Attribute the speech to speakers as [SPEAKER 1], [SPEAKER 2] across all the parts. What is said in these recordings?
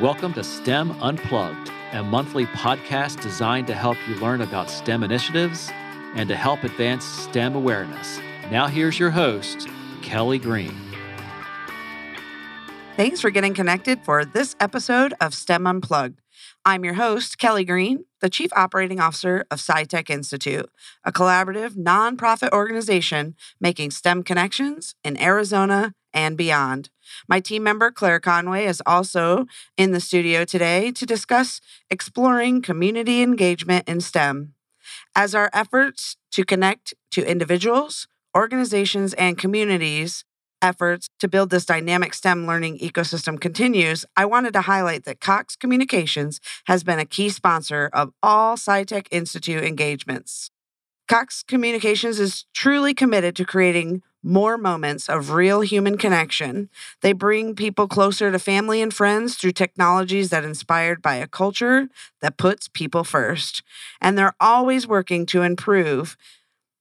[SPEAKER 1] Welcome to STEM Unplugged, a monthly podcast designed to help you learn about STEM initiatives and to help advance STEM awareness. Now, here's your host, Kelly Green.
[SPEAKER 2] Thanks for getting connected for this episode of STEM Unplugged. I'm your host, Kelly Green, the Chief Operating Officer of SciTech Institute, a collaborative nonprofit organization making STEM connections in Arizona and beyond. My team member, Claire Conway, is also in the studio today to discuss exploring community engagement in STEM. As our efforts to connect to individuals, organizations, and communities efforts to build this dynamic STEM learning ecosystem continues, I wanted to highlight that Cox Communications has been a key sponsor of all SciTech Institute engagements. Cox Communications is truly committed to creating more moments of real human connection. They bring people closer to family and friends through technologies that inspired by a culture that puts people first. And they're always working to improve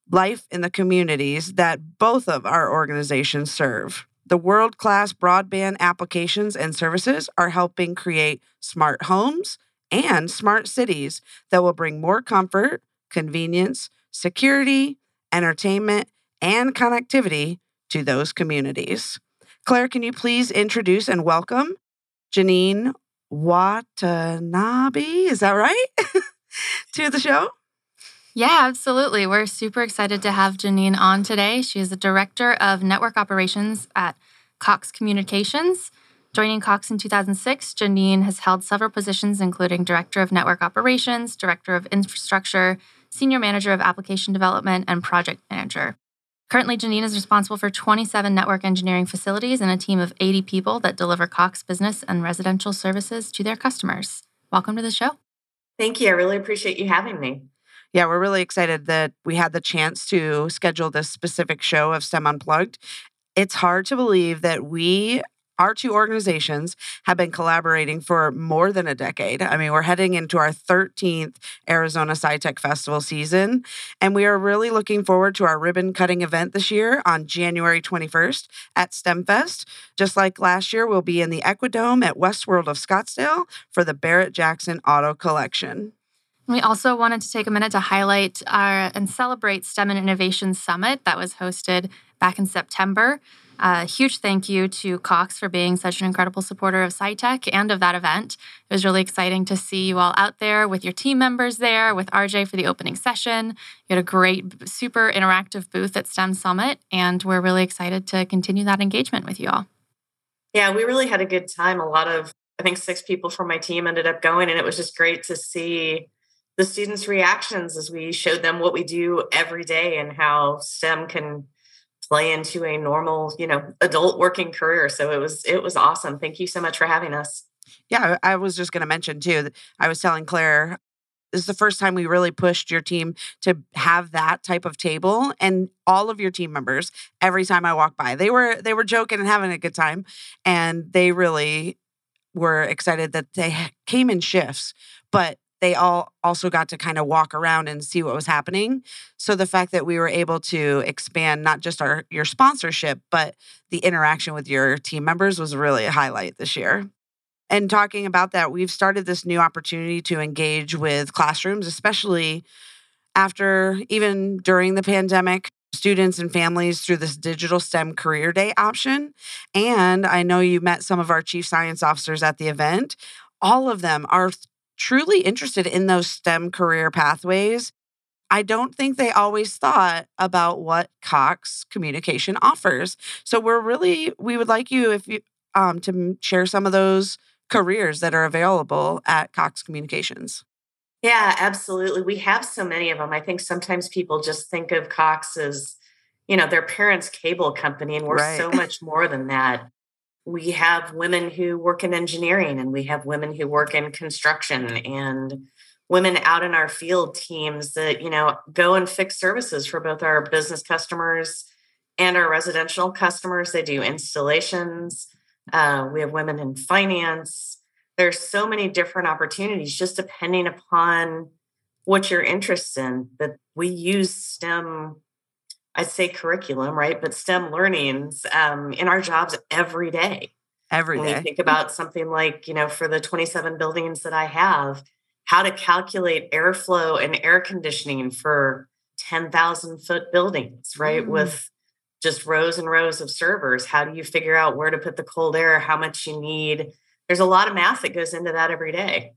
[SPEAKER 2] life in the communities that both of our organizations serve. The world class broadband applications and services are helping create smart homes and smart cities that will bring more comfort, convenience, security, entertainment, and connectivity to those communities. Claire, can you please introduce and welcome Janine Watanabe? Is that right? to the show?
[SPEAKER 3] Yeah, absolutely. We're super excited to have Janine on today. She is the Director of Network Operations at Cox Communications. Joining Cox in 2006, Janine has held several positions, including Director of Network Operations, Director of Infrastructure, Senior Manager of Application Development, and Project Manager. Currently, Janine is responsible for 27 network engineering facilities and a team of 80 people that deliver Cox business and residential services to their customers. Welcome to the show.
[SPEAKER 4] Thank you. I really appreciate you having me
[SPEAKER 2] yeah, we're really excited that we had the chance to schedule this specific show of STEM Unplugged. It's hard to believe that we our two organizations have been collaborating for more than a decade. I mean, we're heading into our 13th Arizona SciTech Festival season, and we are really looking forward to our ribbon cutting event this year on January 21st at STEMFest. Just like last year, we'll be in the Equidome at Westworld of Scottsdale for the Barrett Jackson Auto Collection.
[SPEAKER 3] We also wanted to take a minute to highlight our, and celebrate STEM and Innovation Summit that was hosted back in September. A huge thank you to Cox for being such an incredible supporter of SciTech and of that event. It was really exciting to see you all out there with your team members there, with RJ for the opening session. You had a great, super interactive booth at STEM Summit, and we're really excited to continue that engagement with you all.
[SPEAKER 4] Yeah, we really had a good time. A lot of, I think, six people from my team ended up going, and it was just great to see the students' reactions as we showed them what we do every day and how STEM can play into a normal, you know, adult working career. So it was it was awesome. Thank you so much for having us.
[SPEAKER 2] Yeah, I was just going to mention too. That I was telling Claire this is the first time we really pushed your team to have that type of table and all of your team members every time I walk by. They were they were joking and having a good time and they really were excited that they came in shifts, but they all also got to kind of walk around and see what was happening. So the fact that we were able to expand not just our your sponsorship, but the interaction with your team members was really a highlight this year. And talking about that, we've started this new opportunity to engage with classrooms, especially after even during the pandemic, students and families through this digital STEM career day option. And I know you met some of our chief science officers at the event. All of them are truly interested in those STEM career pathways, I don't think they always thought about what Cox Communication offers. So we're really we would like you if you um, to share some of those careers that are available at Cox Communications.
[SPEAKER 4] Yeah, absolutely. We have so many of them. I think sometimes people just think of Cox as, you know, their parents' cable company, and we're right. so much more than that we have women who work in engineering and we have women who work in construction and women out in our field teams that you know go and fix services for both our business customers and our residential customers. They do installations. Uh, we have women in finance. There's so many different opportunities just depending upon what you're interested in but we use stem I'd say curriculum, right? But STEM learnings um, in our jobs every day.
[SPEAKER 2] Every
[SPEAKER 4] when
[SPEAKER 2] day.
[SPEAKER 4] you think about something like, you know, for the 27 buildings that I have, how to calculate airflow and air conditioning for 10,000 foot buildings, right? Mm. With just rows and rows of servers. How do you figure out where to put the cold air, how much you need? There's a lot of math that goes into that every day.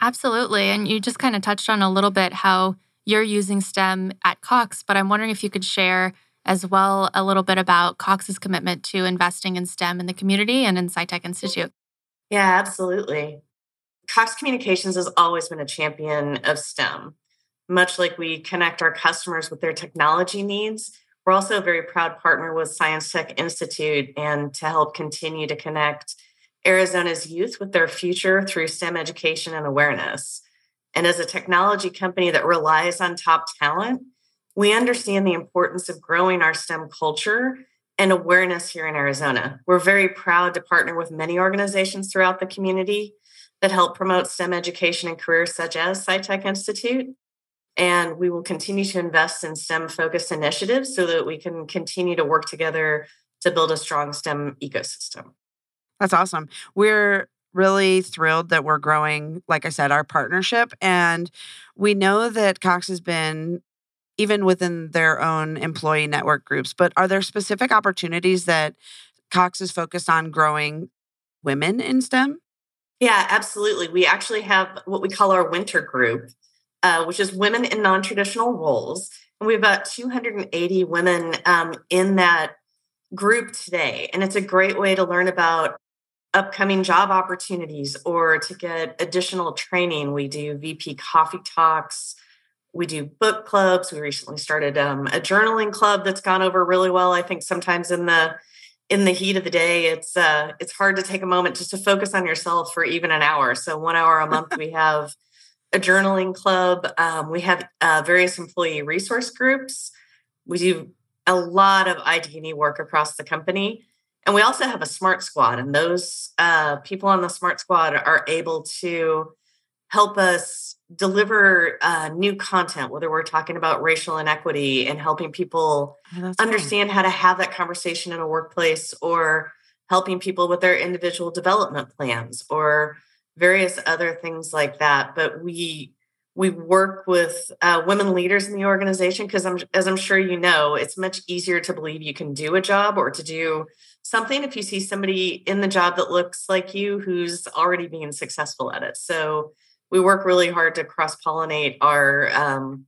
[SPEAKER 3] Absolutely. And you just kind of touched on a little bit how you're using STEM at Cox, but I'm wondering if you could share as well a little bit about Cox's commitment to investing in STEM in the community and in SciTech Institute.
[SPEAKER 4] Yeah, absolutely. Cox Communications has always been a champion of STEM. Much like we connect our customers with their technology needs, we're also a very proud partner with Science Tech Institute and to help continue to connect Arizona's youth with their future through STEM education and awareness. And as a technology company that relies on top talent, we understand the importance of growing our STEM culture and awareness here in Arizona. We're very proud to partner with many organizations throughout the community that help promote STEM education and careers, such as SciTech Institute. And we will continue to invest in STEM focused initiatives so that we can continue to work together to build a strong STEM ecosystem.
[SPEAKER 2] That's awesome. We're really thrilled that we're growing, like I said, our partnership. And we know that Cox has been even within their own employee network groups. But are there specific opportunities that Cox is focused on growing women in STEM?
[SPEAKER 4] Yeah, absolutely. We actually have what we call our winter group, uh, which is women in non traditional roles. And we have about 280 women um, in that group today. And it's a great way to learn about upcoming job opportunities or to get additional training. We do VP coffee talks we do book clubs. We recently started um, a journaling club that's gone over really well. I think sometimes in the in the heat of the day, it's uh, it's hard to take a moment just to focus on yourself for even an hour. So one hour a month, we have a journaling club. Um, we have uh, various employee resource groups. We do a lot of ID&E work across the company. And we also have a smart squad, and those uh, people on the smart squad are able to help us deliver uh, new content, whether we're talking about racial inequity and helping people oh, understand how to have that conversation in a workplace or helping people with their individual development plans or various other things like that. But we we work with uh, women leaders in the organization because as I'm sure you know, it's much easier to believe you can do a job or to do something if you see somebody in the job that looks like you who's already being successful at it. So we work really hard to cross pollinate our um,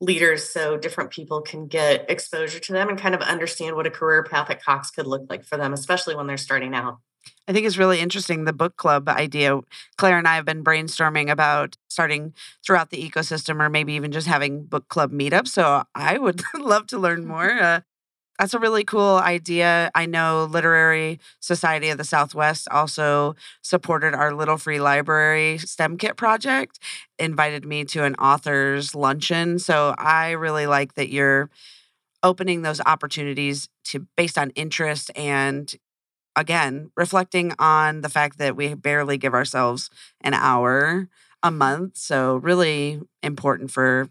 [SPEAKER 4] leaders so different people can get exposure to them and kind of understand what a career path at Cox could look like for them, especially when they're starting out.
[SPEAKER 2] I think it's really interesting the book club idea. Claire and I have been brainstorming about starting throughout the ecosystem or maybe even just having book club meetups. So I would love to learn more. Uh, that's a really cool idea. I know Literary Society of the Southwest also supported our Little Free Library STEM Kit project, invited me to an author's luncheon. So I really like that you're opening those opportunities to based on interest and again, reflecting on the fact that we barely give ourselves an hour a month. So really important for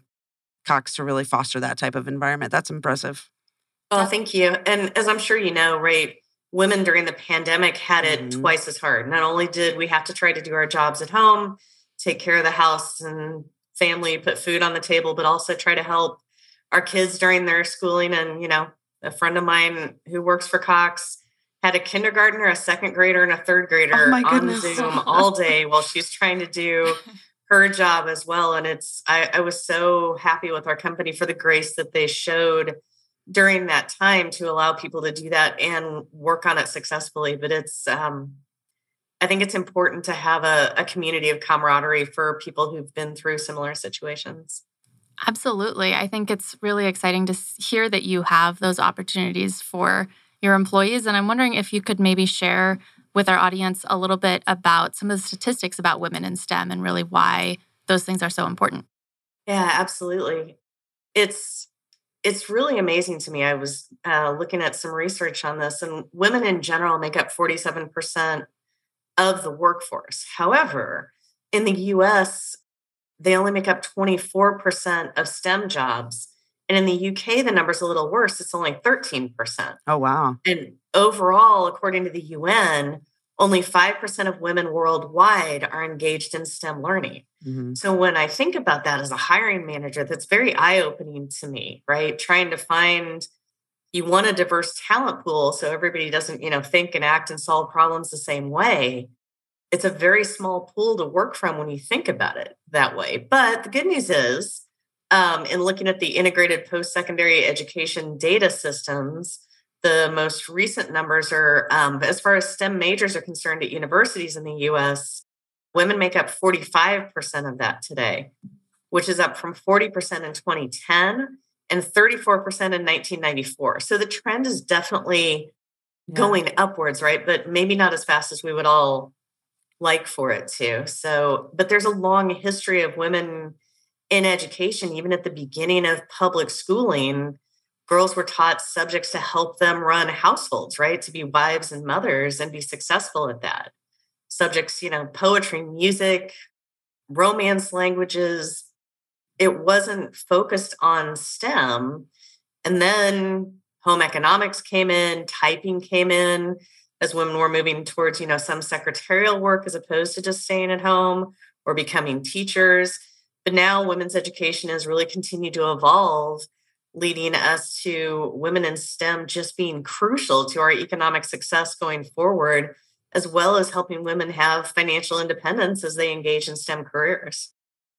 [SPEAKER 2] Cox to really foster that type of environment. That's impressive.
[SPEAKER 4] Well, thank you. And as I'm sure you know, right, women during the pandemic had it mm-hmm. twice as hard. Not only did we have to try to do our jobs at home, take care of the house and family, put food on the table, but also try to help our kids during their schooling. And, you know, a friend of mine who works for Cox had a kindergartner, a second grader, and a third grader oh on Zoom all day while she's trying to do her job as well. And it's, I, I was so happy with our company for the grace that they showed during that time to allow people to do that and work on it successfully. But it's, um, I think it's important to have a, a community of camaraderie for people who've been through similar situations.
[SPEAKER 3] Absolutely. I think it's really exciting to hear that you have those opportunities for your employees. And I'm wondering if you could maybe share with our audience a little bit about some of the statistics about women in STEM and really why those things are so important.
[SPEAKER 4] Yeah, absolutely. It's it's really amazing to me. I was uh, looking at some research on this, and women in general make up 47% of the workforce. However, in the US, they only make up 24% of STEM jobs. And in the UK, the number's a little worse. It's only 13%.
[SPEAKER 2] Oh, wow.
[SPEAKER 4] And overall, according to the UN, only 5% of women worldwide are engaged in STEM learning. Mm-hmm. So when I think about that as a hiring manager, that's very eye opening to me, right? Trying to find you want a diverse talent pool so everybody doesn't, you know, think and act and solve problems the same way. It's a very small pool to work from when you think about it that way. But the good news is, um, in looking at the integrated post secondary education data systems, the most recent numbers are um, as far as STEM majors are concerned at universities in the US, women make up 45% of that today, which is up from 40% in 2010 and 34% in 1994. So the trend is definitely yeah. going upwards, right? But maybe not as fast as we would all like for it to. So, but there's a long history of women in education, even at the beginning of public schooling girls were taught subjects to help them run households, right? To be wives and mothers and be successful at that. Subjects, you know, poetry, music, romance languages. It wasn't focused on STEM. And then home economics came in, typing came in as women were moving towards, you know, some secretarial work as opposed to just staying at home or becoming teachers. But now women's education has really continued to evolve leading us to women in STEM just being crucial to our economic success going forward, as well as helping women have financial independence as they engage in STEM careers.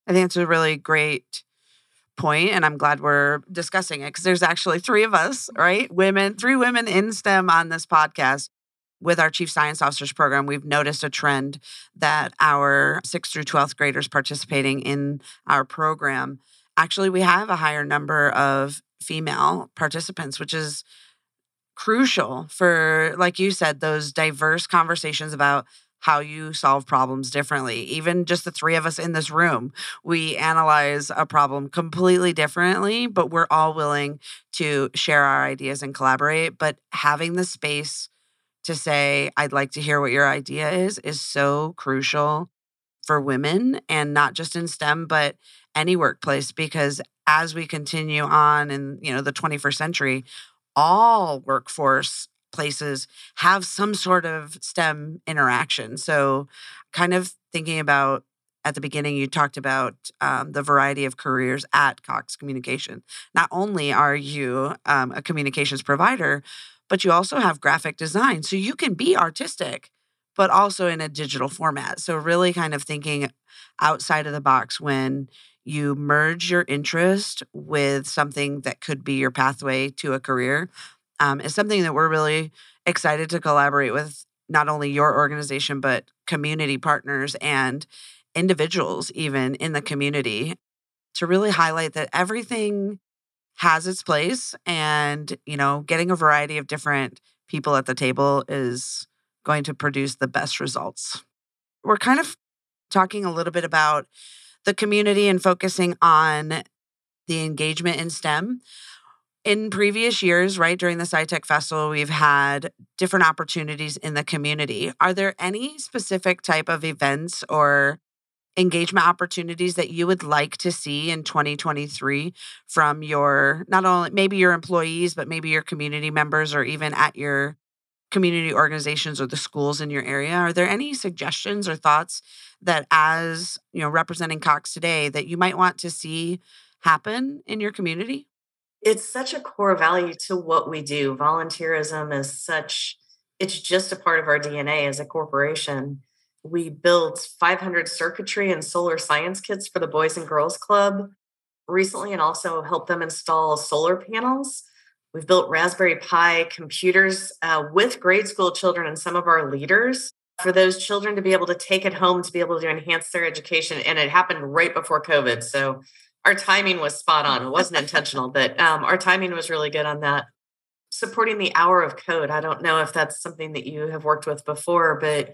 [SPEAKER 2] I think it's a really great point, and I'm glad we're discussing it because there's actually three of us, mm-hmm. right? Women, three women in STEM on this podcast. With our Chief Science Officers program, we've noticed a trend that our 6th through 12th graders participating in our program actually we have a higher number of female participants, which is crucial for, like you said, those diverse conversations about how you solve problems differently. Even just the three of us in this room, we analyze a problem completely differently, but we're all willing to share our ideas and collaborate. But having the space to say, I'd like to hear what your idea is, is so crucial for women and not just in STEM, but any workplace because as we continue on in you know the 21st century all workforce places have some sort of STEM interaction. So, kind of thinking about at the beginning, you talked about um, the variety of careers at Cox Communication. Not only are you um, a communications provider, but you also have graphic design. So, you can be artistic, but also in a digital format. So, really kind of thinking outside of the box when you merge your interest with something that could be your pathway to a career um, is something that we're really excited to collaborate with not only your organization but community partners and individuals even in the community to really highlight that everything has its place and you know getting a variety of different people at the table is going to produce the best results we're kind of talking a little bit about the community and focusing on the engagement in STEM. In previous years, right, during the SciTech Festival, we've had different opportunities in the community. Are there any specific type of events or engagement opportunities that you would like to see in 2023 from your not only maybe your employees but maybe your community members or even at your community organizations or the schools in your area? Are there any suggestions or thoughts that as you know representing cox today that you might want to see happen in your community?
[SPEAKER 4] It's such a core value to what we do. Volunteerism is such it's just a part of our dna as a corporation we built 500 circuitry and solar science kits for the boys and girls club recently and also helped them install solar panels We've built Raspberry Pi computers uh, with grade school children and some of our leaders for those children to be able to take it home to be able to enhance their education. And it happened right before COVID. So our timing was spot on. It wasn't intentional, but um, our timing was really good on that. Supporting the hour of code. I don't know if that's something that you have worked with before, but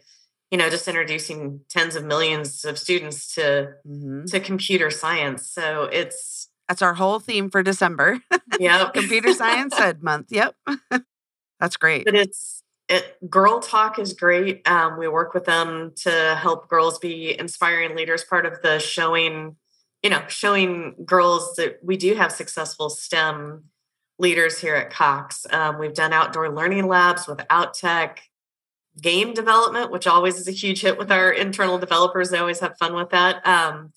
[SPEAKER 4] you know, just introducing tens of millions of students to mm-hmm. to computer science. So it's
[SPEAKER 2] that's our whole theme for December.
[SPEAKER 4] Yeah.
[SPEAKER 2] Computer Science Ed Month. Yep. That's great.
[SPEAKER 4] But it's it, Girl Talk is great. Um, we work with them to help girls be inspiring leaders, part of the showing, you know, showing girls that we do have successful STEM leaders here at Cox. Um, we've done outdoor learning labs with OutTech. Game development, which always is a huge hit with our internal developers. They always have fun with that. Um,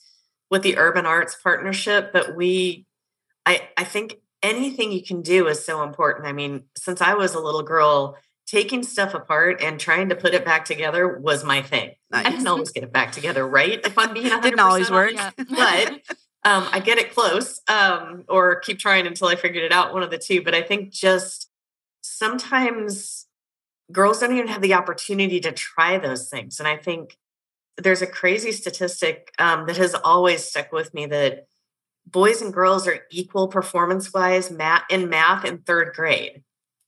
[SPEAKER 4] with the Urban Arts partnership, but we, I, I think anything you can do is so important. I mean, since I was a little girl, taking stuff apart and trying to put it back together was my thing. Nice. I didn't always get it back together, right? If I'm being 100%
[SPEAKER 2] didn't always work,
[SPEAKER 4] but um, I get it close, um, or keep trying until I figured it out. One of the two. But I think just sometimes girls don't even have the opportunity to try those things, and I think there's a crazy statistic um, that has always stuck with me that boys and girls are equal performance wise math in math in third grade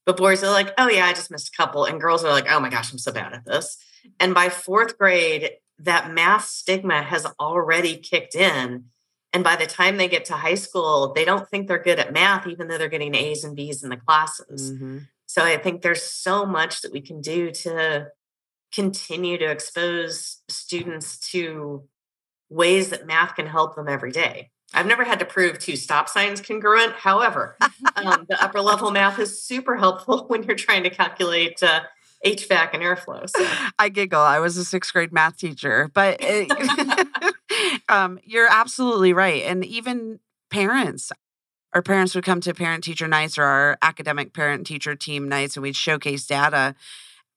[SPEAKER 4] but boys are like, oh, yeah, I just missed a couple. And girls are like, oh my gosh, I'm so bad at this. And by fourth grade, that math stigma has already kicked in. And by the time they get to high school, they don't think they're good at math, even though they're getting A's and B's in the classes. Mm-hmm. So I think there's so much that we can do to continue to expose students to ways that math can help them every day. I've never had to prove two stop signs congruent. However, um, the upper level math is super helpful when you're trying to calculate uh, HVAC and airflow. So.
[SPEAKER 2] I giggle. I was a sixth grade math teacher, but it, um, you're absolutely right. And even parents, our parents would come to parent teacher nights or our academic parent teacher team nights and we'd showcase data.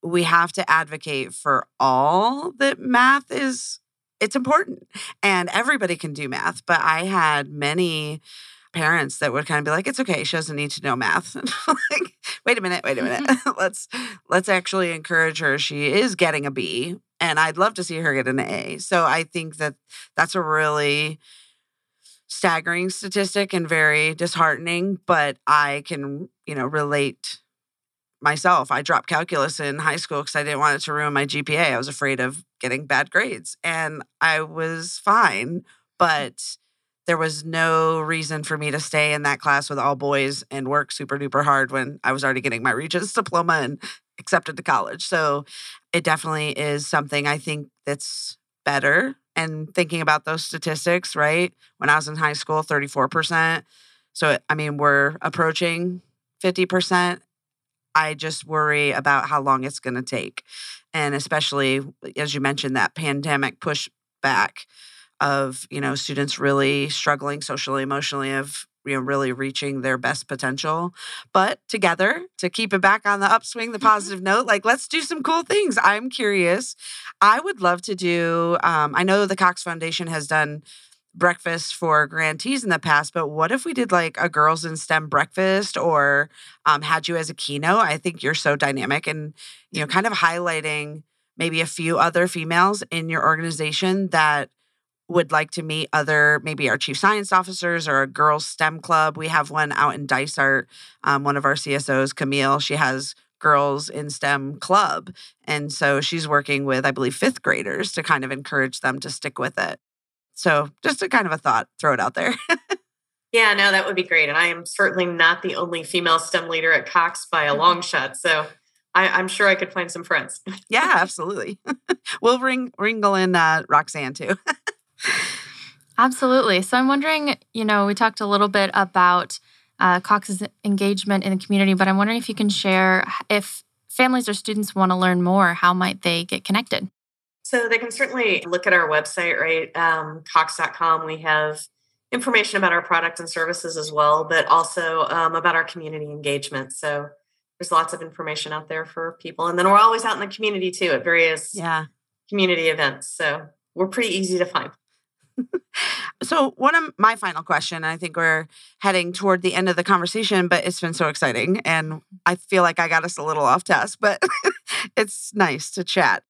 [SPEAKER 2] We have to advocate for all that math is it's important and everybody can do math. But I had many parents that would kind of be like, it's okay, she doesn't need to know math. like, wait a minute, wait a minute. Mm-hmm. let's let's actually encourage her. She is getting a B and I'd love to see her get an A. So I think that that's a really staggering statistic and very disheartening, but I can, you know, relate myself. I dropped calculus in high school because I didn't want it to ruin my GPA. I was afraid of getting bad grades and I was fine, but there was no reason for me to stay in that class with all boys and work super duper hard when I was already getting my Regents diploma and accepted to college. So it definitely is something I think that's better. And thinking about those statistics, right? When I was in high school, 34%. So, I mean, we're approaching 50%. I just worry about how long it's going to take. And especially, as you mentioned, that pandemic pushback of, you know, students really struggling socially, emotionally, of, you know, really reaching their best potential. But together, to keep it back on the upswing, the mm-hmm. positive note, like, let's do some cool things. I'm curious. I would love to do, um, I know the Cox Foundation has done breakfast for grantees in the past, but what if we did like a girls in STEM breakfast or um, had you as a keynote? I think you're so dynamic and, you know, kind of highlighting maybe a few other females in your organization that would like to meet other, maybe our chief science officers or a girls STEM club. We have one out in Dysart, um, one of our CSOs, Camille, she has girls in STEM club. And so she's working with, I believe, fifth graders to kind of encourage them to stick with it. So just a kind of a thought, throw it out there.
[SPEAKER 4] yeah, no, that would be great. And I am certainly not the only female STEM leader at Cox by a mm-hmm. long shot. So I, am sure I could find some friends.
[SPEAKER 2] yeah, absolutely. we'll ring wrinkle in uh, Roxanne too.
[SPEAKER 3] absolutely. So I'm wondering, you know, we talked a little bit about uh, Cox's engagement in the community, but I'm wondering if you can share if families or students want to learn more, how might they get connected?
[SPEAKER 4] So they can certainly look at our website, right? Um, Cox.com. We have information about our products and services as well, but also um, about our community engagement. So there's lots of information out there for people. And then we're always out in the community too at various yeah. community events. So we're pretty easy to find.
[SPEAKER 2] So one of my final question i think we're heading toward the end of the conversation but it's been so exciting and i feel like i got us a little off task but it's nice to chat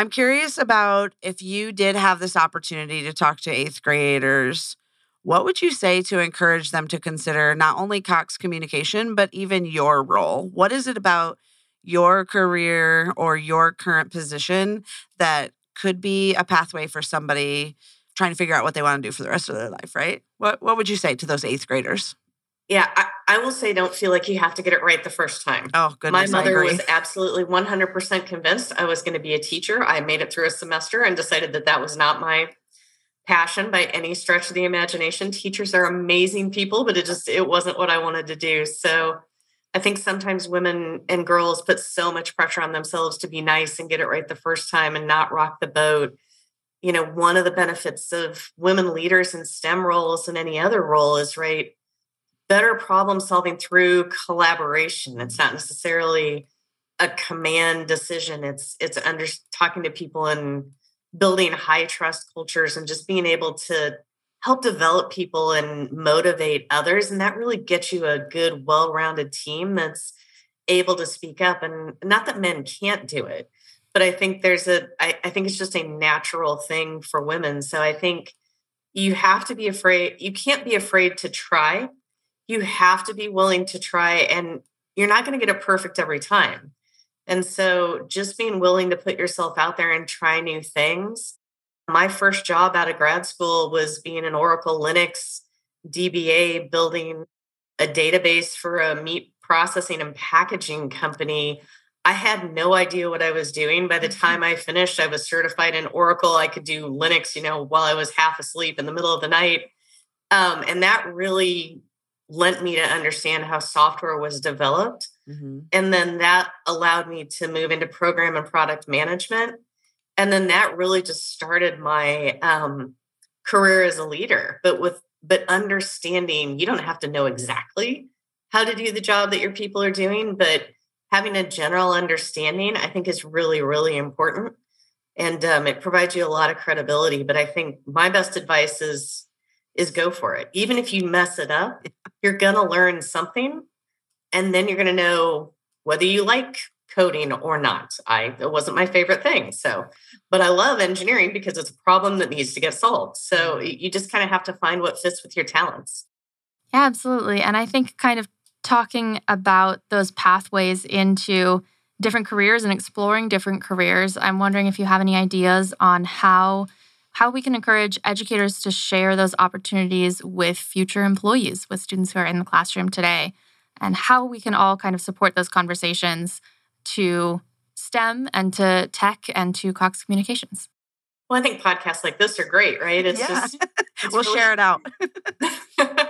[SPEAKER 2] I'm curious about if you did have this opportunity to talk to eighth graders, what would you say to encourage them to consider not only Cox communication, but even your role? What is it about your career or your current position that could be a pathway for somebody trying to figure out what they want to do for the rest of their life, right? What what would you say to those eighth graders?
[SPEAKER 4] Yeah, I, I, will say don't feel like you have to get it right the first time.
[SPEAKER 2] Oh, goodness.
[SPEAKER 4] My mother was absolutely 100% convinced I was going to be a teacher. I made it through a semester and decided that that was not my passion by any stretch of the imagination. Teachers are amazing people, but it just it wasn't what I wanted to do. So I think sometimes women and girls put so much pressure on themselves to be nice and get it right the first time and not rock the boat. You know, one of the benefits of women leaders in STEM roles and any other role is right better problem solving through collaboration. It's not mm-hmm. necessarily a command decision. It's it's under talking to people and building high trust cultures and just being able to help develop people and motivate others. And that really gets you a good, well rounded team that's able to speak up. And not that men can't do it, but I think there's a, I, I think it's just a natural thing for women. So I think you have to be afraid, you can't be afraid to try. You have to be willing to try, and you're not going to get it perfect every time. And so just being willing to put yourself out there and try new things my first job out of grad school was being an Oracle Linux DBA building a database for a meat processing and packaging company. I had no idea what I was doing. By the mm-hmm. time I finished, I was certified in Oracle. I could do Linux, you know, while I was half asleep in the middle of the night. Um, and that really lent me to understand how software was developed. Mm-hmm. And then that allowed me to move into program and product management and then that really just started my um, career as a leader but with but understanding you don't have to know exactly how to do the job that your people are doing but having a general understanding i think is really really important and um, it provides you a lot of credibility but i think my best advice is is go for it even if you mess it up you're going to learn something and then you're going to know whether you like coding or not. I it wasn't my favorite thing. So, but I love engineering because it's a problem that needs to get solved. So mm-hmm. you just kind of have to find what fits with your talents.
[SPEAKER 3] Yeah, absolutely. And I think kind of talking about those pathways into different careers and exploring different careers, I'm wondering if you have any ideas on how how we can encourage educators to share those opportunities with future employees, with students who are in the classroom today, and how we can all kind of support those conversations to STEM and to tech and to Cox Communications.
[SPEAKER 4] Well, I think podcasts like this are great, right?
[SPEAKER 2] It's yeah. just it's we'll really, share it out.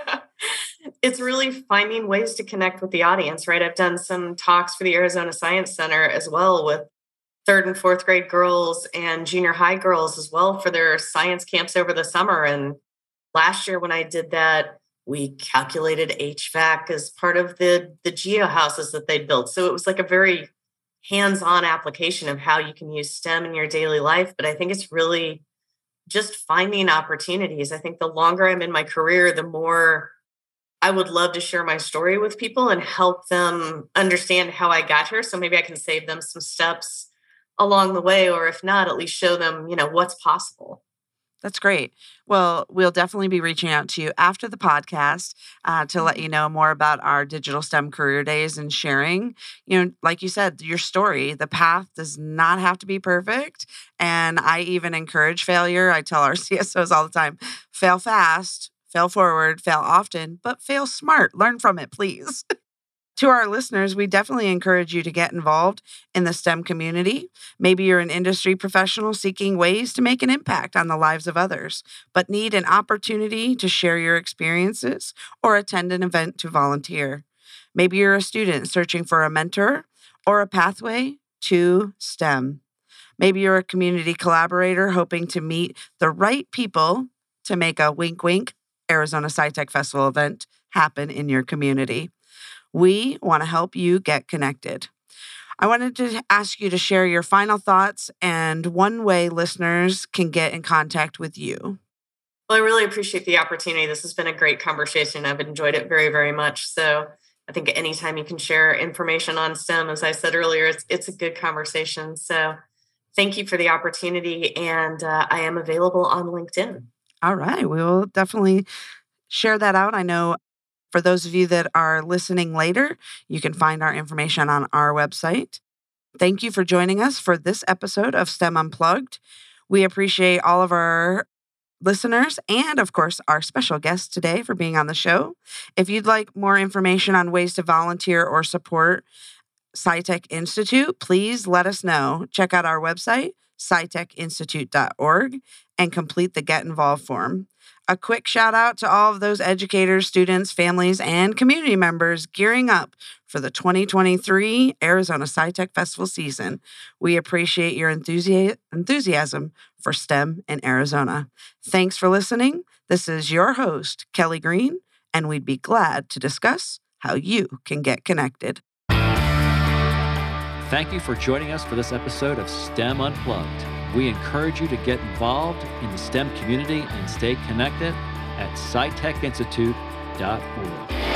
[SPEAKER 4] it's really finding ways to connect with the audience, right? I've done some talks for the Arizona Science Center as well with third and fourth grade girls and junior high girls as well for their science camps over the summer. And last year when I did that, we calculated HVAC as part of the the geo houses that they built. So it was like a very hands-on application of how you can use STEM in your daily life. But I think it's really just finding opportunities. I think the longer I'm in my career, the more I would love to share my story with people and help them understand how I got here. So maybe I can save them some steps along the way, or if not, at least show them, you know, what's possible.
[SPEAKER 2] That's great. Well, we'll definitely be reaching out to you after the podcast uh, to let you know more about our digital STEM career days and sharing. You know, like you said, your story, the path does not have to be perfect. And I even encourage failure. I tell our CSOs all the time fail fast, fail forward, fail often, but fail smart. Learn from it, please. to our listeners, we definitely encourage you to get involved in the STEM community. Maybe you're an industry professional seeking ways to make an impact on the lives of others, but need an opportunity to share your experiences or attend an event to volunteer. Maybe you're a student searching for a mentor or a pathway to STEM. Maybe you're a community collaborator hoping to meet the right people to make a wink wink Arizona SciTech Festival event happen in your community. We want to help you get connected. I wanted to ask you to share your final thoughts and one way listeners can get in contact with you.
[SPEAKER 4] Well, I really appreciate the opportunity. This has been a great conversation. I've enjoyed it very, very much. So I think anytime you can share information on STEM, as I said earlier, it's, it's a good conversation. So thank you for the opportunity. And uh, I am available on LinkedIn.
[SPEAKER 2] All right. We will definitely share that out. I know for those of you that are listening later, you can find our information on our website. Thank you for joining us for this episode of STEM Unplugged. We appreciate all of our listeners and, of course, our special guest today for being on the show. If you'd like more information on ways to volunteer or support SciTech Institute, please let us know. Check out our website, scitechinstitute.org, and complete the Get Involved form. A quick shout out to all of those educators, students, families, and community members gearing up for the 2023 Arizona SciTech Festival season. We appreciate your enthusi- enthusiasm for STEM in Arizona. Thanks for listening. This is your host, Kelly Green, and we'd be glad to discuss how you can get connected.
[SPEAKER 1] Thank you for joining us for this episode of STEM Unplugged. We encourage you to get involved in the STEM community and stay connected at scitechinstitute.org.